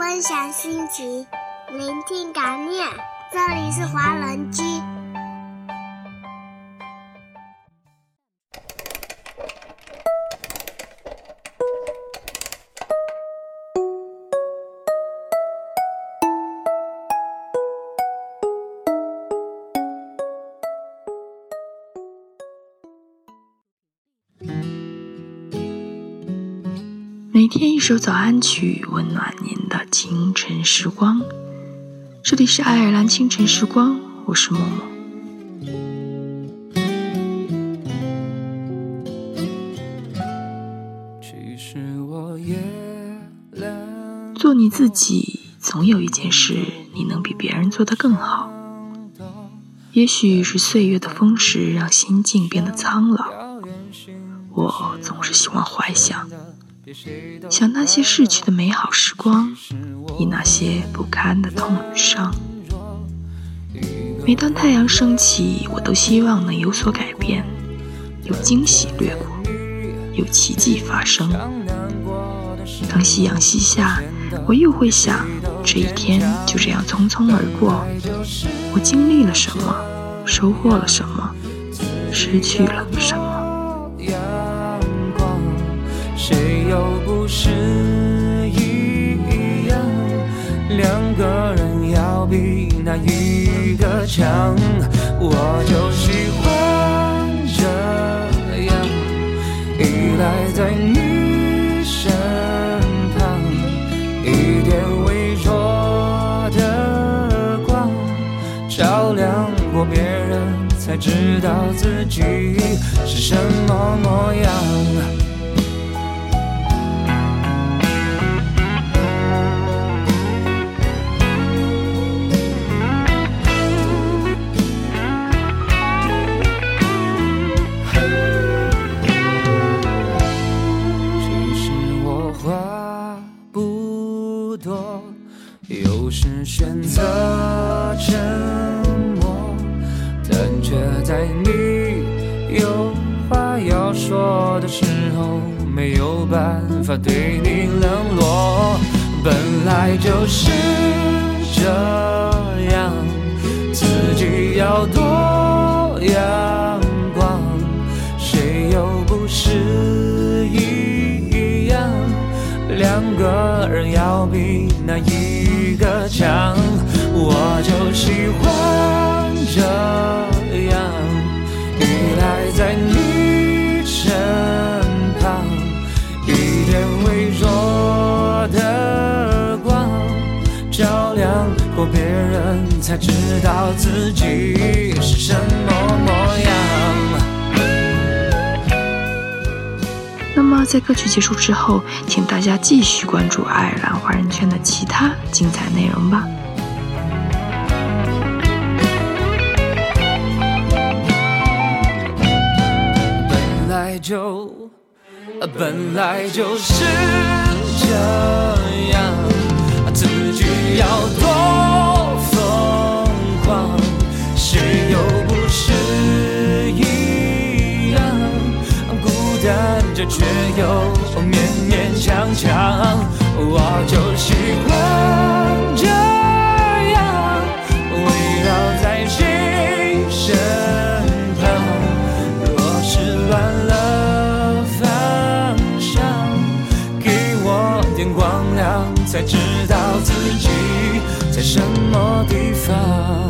分享心情，聆听感念。这里是华人居。每天一首早安曲，温暖您的清晨时光。这里是爱尔兰清晨时光，我是默默。做你自己，总有一件事你能比别人做得更好。也许是岁月的风蚀让心境变得苍老，我总是喜欢怀想。想那些逝去的美好时光，忆那些不堪的痛与伤。每当太阳升起，我都希望能有所改变，有惊喜掠过，有奇迹发生。当夕阳西下，我又会想，这一天就这样匆匆而过，我经历了什么，收获了什么，失去了什么。两个人要比哪一个强？我就喜欢这样，依赖在你身旁，一点微弱的光，照亮过别人，才知道自己是什么模样。多，有时选择沉默，但却在你有话要说的时候，没有办法对你冷落。本来就是个墙，我就喜欢这样，依赖在你身旁，一点微弱的光，照亮过别人，才知道自己是什么模样。那么，在歌曲结束之后，请大家继续关注爱尔兰华人圈的其他精彩内容吧。本来就，本来就是却又勉勉强强，我就喜欢这样，围绕在谁身旁。若是乱了方向，给我点光亮，才知道自己在什么地方。